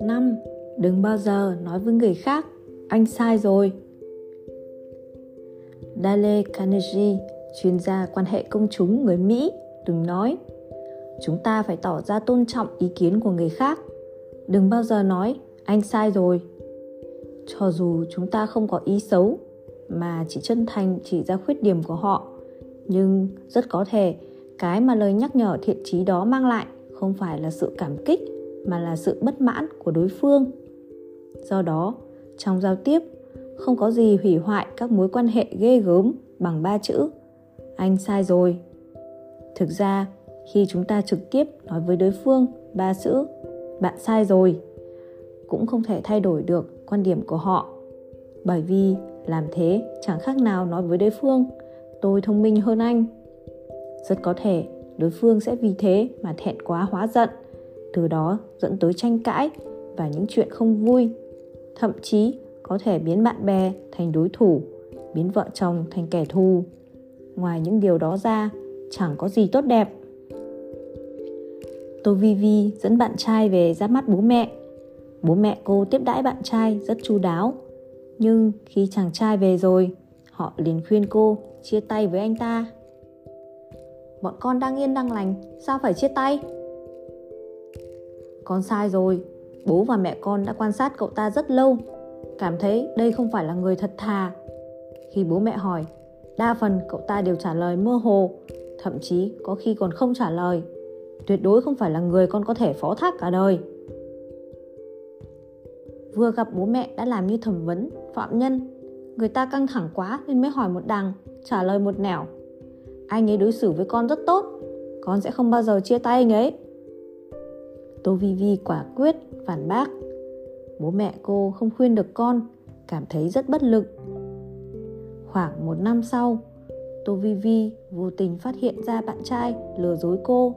năm đừng bao giờ nói với người khác anh sai rồi Dale Carnegie, chuyên gia quan hệ công chúng người Mỹ, từng nói Chúng ta phải tỏ ra tôn trọng ý kiến của người khác. Đừng bao giờ nói anh sai rồi. Cho dù chúng ta không có ý xấu mà chỉ chân thành chỉ ra khuyết điểm của họ, nhưng rất có thể cái mà lời nhắc nhở thiện trí đó mang lại không phải là sự cảm kích mà là sự bất mãn của đối phương. Do đó, trong giao tiếp không có gì hủy hoại các mối quan hệ ghê gớm bằng ba chữ anh sai rồi. Thực ra khi chúng ta trực tiếp nói với đối phương ba chữ bạn sai rồi cũng không thể thay đổi được quan điểm của họ. Bởi vì làm thế chẳng khác nào nói với đối phương tôi thông minh hơn anh rất có thể, đối phương sẽ vì thế mà thẹn quá hóa giận, từ đó dẫn tới tranh cãi và những chuyện không vui. Thậm chí có thể biến bạn bè thành đối thủ, biến vợ chồng thành kẻ thù. Ngoài những điều đó ra, chẳng có gì tốt đẹp. Tô vi vi dẫn bạn trai về ra mắt bố mẹ. Bố mẹ cô tiếp đãi bạn trai rất chu đáo. Nhưng khi chàng trai về rồi, họ liền khuyên cô chia tay với anh ta bọn con đang yên đang lành, sao phải chia tay? Con sai rồi, bố và mẹ con đã quan sát cậu ta rất lâu, cảm thấy đây không phải là người thật thà. Khi bố mẹ hỏi, đa phần cậu ta đều trả lời mơ hồ, thậm chí có khi còn không trả lời. Tuyệt đối không phải là người con có thể phó thác cả đời. Vừa gặp bố mẹ đã làm như thẩm vấn, phạm nhân, người ta căng thẳng quá nên mới hỏi một đằng, trả lời một nẻo anh ấy đối xử với con rất tốt. Con sẽ không bao giờ chia tay anh ấy. Tô vi vi quả quyết phản bác. Bố mẹ cô không khuyên được con, cảm thấy rất bất lực. Khoảng một năm sau, tô vi vi vô tình phát hiện ra bạn trai lừa dối cô.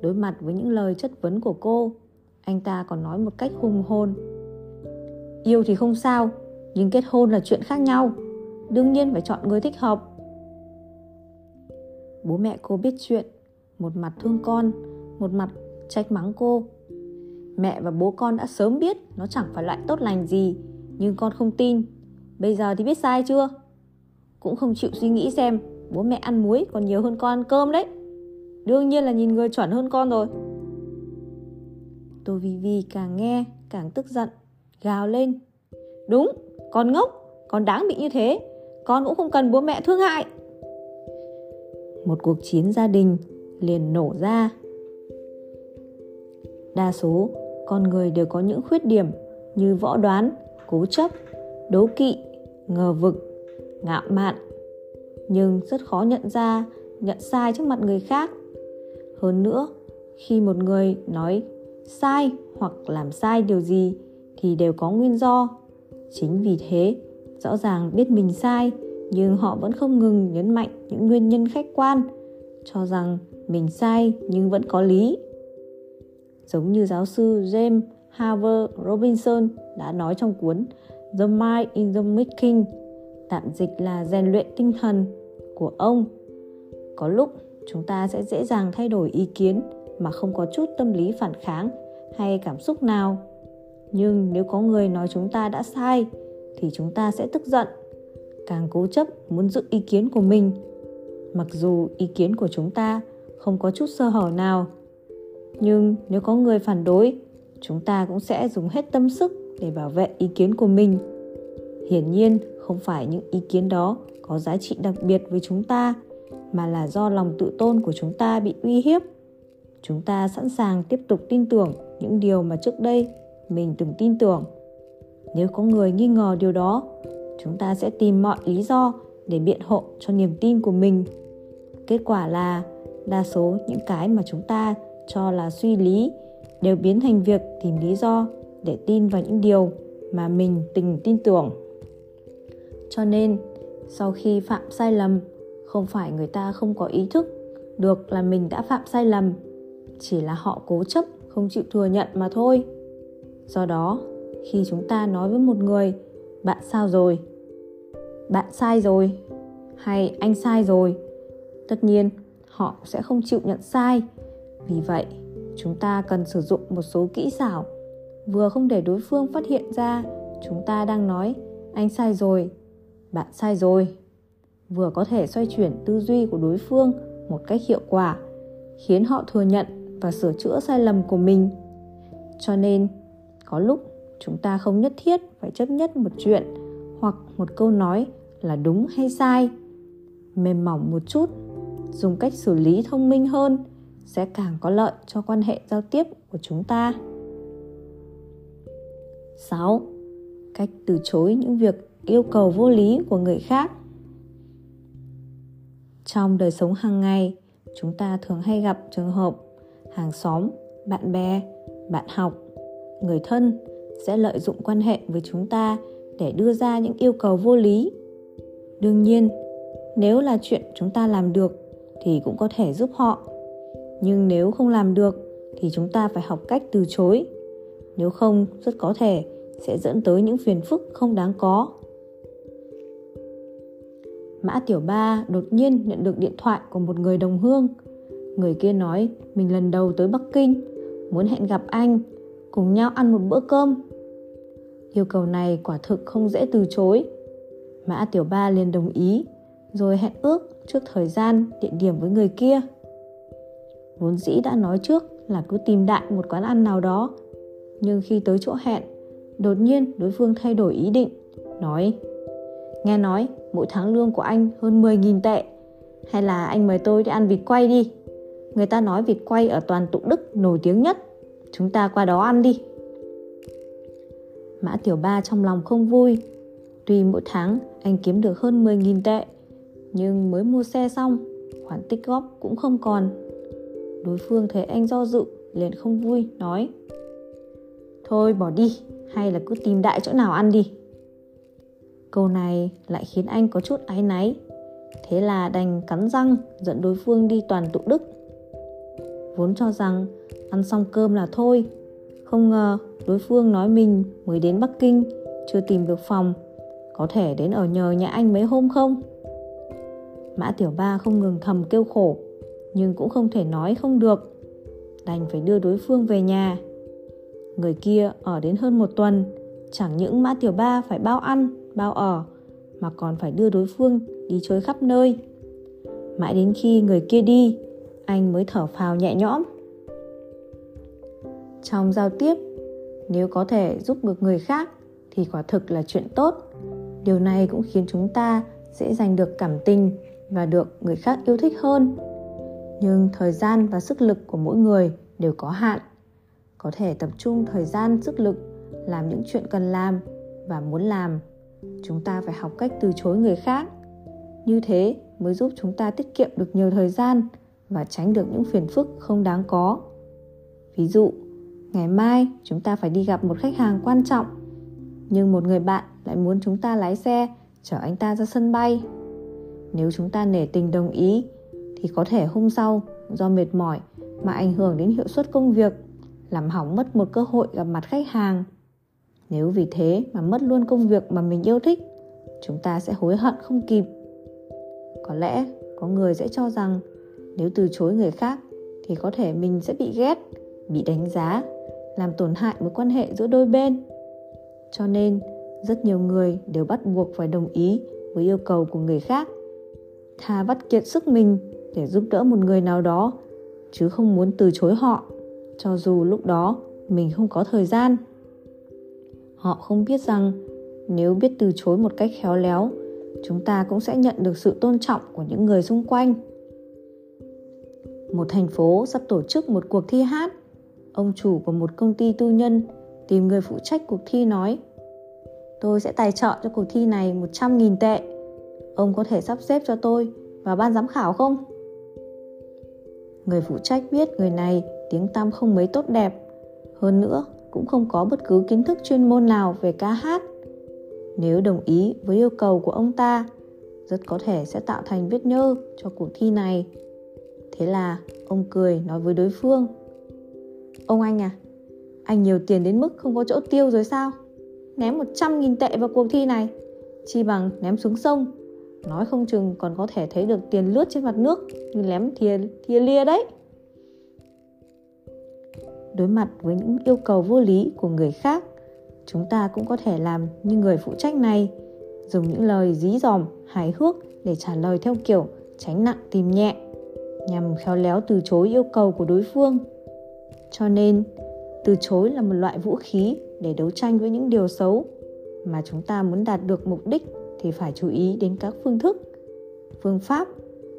Đối mặt với những lời chất vấn của cô, anh ta còn nói một cách hùng hồn. Yêu thì không sao, nhưng kết hôn là chuyện khác nhau. Đương nhiên phải chọn người thích hợp bố mẹ cô biết chuyện một mặt thương con một mặt trách mắng cô. Mẹ và bố con đã sớm biết nó chẳng phải loại tốt lành gì Nhưng con không tin. Bây giờ thì biết sai chưa? Cũng không chịu suy nghĩ xem Bố mẹ ăn muối còn nhiều hơn con ăn cơm đấy. Đương nhiên là nhìn người chuẩn hơn con rồi. Tô Vi Vi càng nghe càng tức giận Gào lên. Đúng, con ngốc Con đáng bị như thế. Con cũng không cần bố mẹ thương hại. Một cuộc chiến gia đình liền nổ ra. Đa số con người đều có những khuyết điểm như võ đoán, cố chấp, đố kỵ, ngờ vực, ngạo mạn, nhưng rất khó nhận ra, nhận sai trước mặt người khác. Hơn nữa, khi một người nói sai hoặc làm sai điều gì thì đều có nguyên do. Chính vì thế, rõ ràng biết mình sai nhưng họ vẫn không ngừng nhấn mạnh những nguyên nhân khách quan cho rằng mình sai nhưng vẫn có lý giống như giáo sư James Harvard Robinson đã nói trong cuốn The Mind in the Making, tạm dịch là rèn luyện tinh thần của ông. Có lúc chúng ta sẽ dễ dàng thay đổi ý kiến mà không có chút tâm lý phản kháng hay cảm xúc nào. Nhưng nếu có người nói chúng ta đã sai thì chúng ta sẽ tức giận, càng cố chấp muốn giữ ý kiến của mình. Mặc dù ý kiến của chúng ta không có chút sơ hở nào, nhưng nếu có người phản đối, chúng ta cũng sẽ dùng hết tâm sức để bảo vệ ý kiến của mình. Hiển nhiên không phải những ý kiến đó có giá trị đặc biệt với chúng ta, mà là do lòng tự tôn của chúng ta bị uy hiếp. Chúng ta sẵn sàng tiếp tục tin tưởng những điều mà trước đây mình từng tin tưởng. Nếu có người nghi ngờ điều đó chúng ta sẽ tìm mọi lý do để biện hộ cho niềm tin của mình. Kết quả là, đa số những cái mà chúng ta cho là suy lý đều biến thành việc tìm lý do để tin vào những điều mà mình từng tin tưởng. Cho nên, sau khi phạm sai lầm, không phải người ta không có ý thức được là mình đã phạm sai lầm, chỉ là họ cố chấp, không chịu thừa nhận mà thôi. Do đó, khi chúng ta nói với một người bạn sao rồi? Bạn sai rồi. Hay anh sai rồi? Tất nhiên, họ sẽ không chịu nhận sai. Vì vậy, chúng ta cần sử dụng một số kỹ xảo. Vừa không để đối phương phát hiện ra, chúng ta đang nói, anh sai rồi, bạn sai rồi. Vừa có thể xoay chuyển tư duy của đối phương một cách hiệu quả, khiến họ thừa nhận và sửa chữa sai lầm của mình. Cho nên, có lúc chúng ta không nhất thiết phải chấp nhất một chuyện hoặc một câu nói là đúng hay sai mềm mỏng một chút dùng cách xử lý thông minh hơn sẽ càng có lợi cho quan hệ giao tiếp của chúng ta 6. Cách từ chối những việc yêu cầu vô lý của người khác. Trong đời sống hàng ngày, chúng ta thường hay gặp trường hợp hàng xóm, bạn bè, bạn học, người thân sẽ lợi dụng quan hệ với chúng ta để đưa ra những yêu cầu vô lý. Đương nhiên, nếu là chuyện chúng ta làm được thì cũng có thể giúp họ. Nhưng nếu không làm được thì chúng ta phải học cách từ chối. Nếu không, rất có thể sẽ dẫn tới những phiền phức không đáng có. Mã Tiểu Ba đột nhiên nhận được điện thoại của một người đồng hương. Người kia nói mình lần đầu tới Bắc Kinh, muốn hẹn gặp anh, cùng nhau ăn một bữa cơm. Yêu cầu này quả thực không dễ từ chối. Mã Tiểu Ba liền đồng ý, rồi hẹn ước trước thời gian, địa điểm với người kia. Vốn dĩ đã nói trước là cứ tìm đại một quán ăn nào đó, nhưng khi tới chỗ hẹn, đột nhiên đối phương thay đổi ý định, nói Nghe nói mỗi tháng lương của anh hơn 10.000 tệ Hay là anh mời tôi đi ăn vịt quay đi Người ta nói vịt quay ở toàn tụng Đức nổi tiếng nhất Chúng ta qua đó ăn đi. Mã Tiểu Ba trong lòng không vui. Tuy mỗi tháng anh kiếm được hơn 10.000 tệ, Nhưng mới mua xe xong, Khoản tích góp cũng không còn. Đối phương thấy anh do dự, liền không vui, nói, Thôi bỏ đi, Hay là cứ tìm đại chỗ nào ăn đi. Câu này lại khiến anh có chút áy náy. Thế là đành cắn răng dẫn đối phương đi toàn tụ đức. Vốn cho rằng ăn xong cơm là thôi. Không ngờ, đối phương nói mình mới đến Bắc Kinh, Chưa tìm được phòng. Có thể đến ở nhờ nhà anh mấy hôm không? Mã Tiểu Ba không ngừng thầm kêu khổ, Nhưng cũng không thể nói không được. Đành phải đưa đối phương về nhà. Người kia ở đến hơn một tuần, Chẳng những Mã Tiểu Ba phải bao ăn, bao ở, mà còn phải đưa đối phương đi chơi khắp nơi. Mãi đến khi người kia đi, anh mới thở phào nhẹ nhõm trong giao tiếp. Nếu có thể giúp được người khác thì quả thực là chuyện tốt. Điều này cũng khiến chúng ta dễ giành được cảm tình và được người khác yêu thích hơn. Nhưng thời gian và sức lực của mỗi người đều có hạn. Có thể tập trung thời gian, sức lực làm những chuyện cần làm và muốn làm. Chúng ta phải học cách từ chối người khác. Như thế mới giúp chúng ta tiết kiệm được nhiều thời gian và tránh được những phiền phức không đáng có. Ví dụ ngày mai chúng ta phải đi gặp một khách hàng quan trọng. Nhưng một người bạn lại muốn chúng ta lái xe, chở anh ta ra sân bay. Nếu chúng ta nể tình đồng ý, thì có thể hôm sau, do mệt mỏi mà ảnh hưởng đến hiệu suất công việc, làm hỏng mất một cơ hội gặp mặt khách hàng. Nếu vì thế mà mất luôn công việc mà mình yêu thích, chúng ta sẽ hối hận không kịp. Có lẽ có người sẽ cho rằng, nếu từ chối người khác, thì có thể mình sẽ bị ghét, bị đánh giá làm tổn hại mối quan hệ giữa đôi bên. Cho nên, rất nhiều người đều bắt buộc phải đồng ý với yêu cầu của người khác thà vắt kiệt sức mình để giúp đỡ một người nào đó, chứ không muốn từ chối họ, cho dù lúc đó mình không có thời gian. Họ không biết rằng nếu biết từ chối một cách khéo léo, chúng ta cũng sẽ nhận được sự tôn trọng của những người xung quanh. Một thành phố sắp tổ chức một cuộc thi hát ông chủ của một công ty tư nhân tìm người phụ trách cuộc thi nói, tôi sẽ tài trợ cho cuộc thi này 100.000 tệ. Ông có thể sắp xếp cho tôi và ban giám khảo không? Người phụ trách biết người này tiếng tăm không mấy tốt đẹp, hơn nữa cũng không có bất cứ kiến thức chuyên môn nào về ca hát. Nếu đồng ý với yêu cầu của ông ta, rất có thể sẽ tạo thành vết nhơ cho cuộc thi này. Thế là ông cười nói với đối phương ông anh à anh nhiều tiền đến mức không có chỗ tiêu rồi sao? Ném 100.000 tệ vào cuộc thi này, chi bằng ném xuống sông. Nói không chừng còn có thể thấy được tiền lướt trên mặt nước như ném thìa thìa lia đấy. Đối mặt với những yêu cầu vô lý của người khác, chúng ta cũng có thể làm như người phụ trách này, dùng những lời dí dòm hài hước để trả lời theo kiểu tránh nặng tìm nhẹ, nhằm khéo léo từ chối yêu cầu của đối phương cho nên, từ chối là một loại vũ khí để đấu tranh với những điều xấu mà chúng ta muốn đạt được mục đích thì phải chú ý đến các phương thức, phương pháp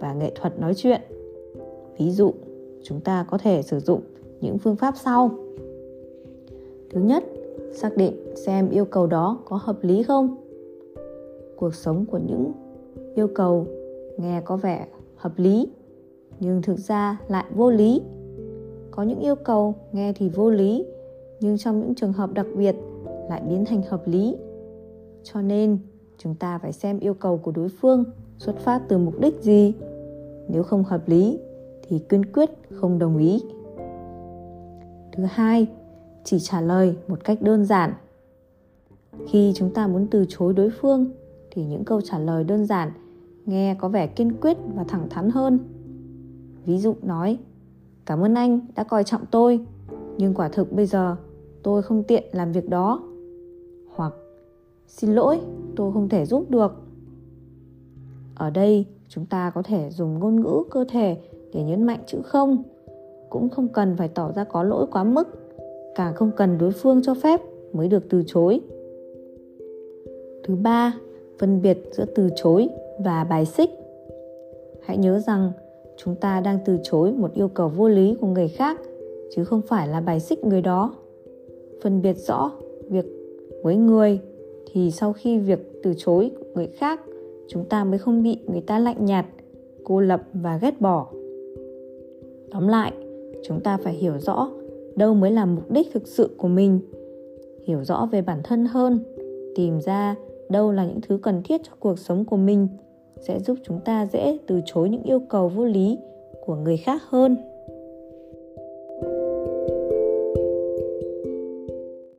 và nghệ thuật nói chuyện. Ví dụ, chúng ta có thể sử dụng những phương pháp sau. Thứ nhất, xác định xem yêu cầu đó có hợp lý không. Cuộc sống của những yêu cầu nghe có vẻ hợp lý, nhưng thực ra lại vô lý có những yêu cầu, nghe thì vô lý, nhưng trong những trường hợp đặc biệt lại biến thành hợp lý. Cho nên, chúng ta phải xem yêu cầu của đối phương xuất phát từ mục đích gì. Nếu không hợp lý, thì kiên quyết không đồng ý. Thứ hai, chỉ trả lời một cách đơn giản. Khi chúng ta muốn từ chối đối phương, thì những câu trả lời đơn giản, nghe có vẻ kiên quyết và thẳng thắn hơn. Ví dụ nói cảm ơn anh đã coi trọng tôi, nhưng quả thực bây giờ tôi không tiện làm việc đó. Hoặc, xin lỗi, tôi không thể giúp được. Ở đây, chúng ta có thể dùng ngôn ngữ cơ thể để nhấn mạnh chữ không. Cũng không cần phải tỏ ra có lỗi quá mức, càng không cần đối phương cho phép mới được từ chối. Thứ ba, phân biệt giữa từ chối và bài xích. Hãy nhớ rằng chúng ta đang từ chối một yêu cầu vô lý của người khác, chứ không phải là bài xích người đó. Phân biệt rõ việc với người, thì sau khi việc từ chối người khác, chúng ta mới không bị người ta lạnh nhạt, cô lập và ghét bỏ. Tóm lại, chúng ta phải hiểu rõ đâu mới là mục đích thực sự của mình. Hiểu rõ về bản thân hơn, tìm ra đâu là những thứ cần thiết cho cuộc sống của mình sẽ giúp chúng ta dễ từ chối những yêu cầu vô lý của người khác hơn.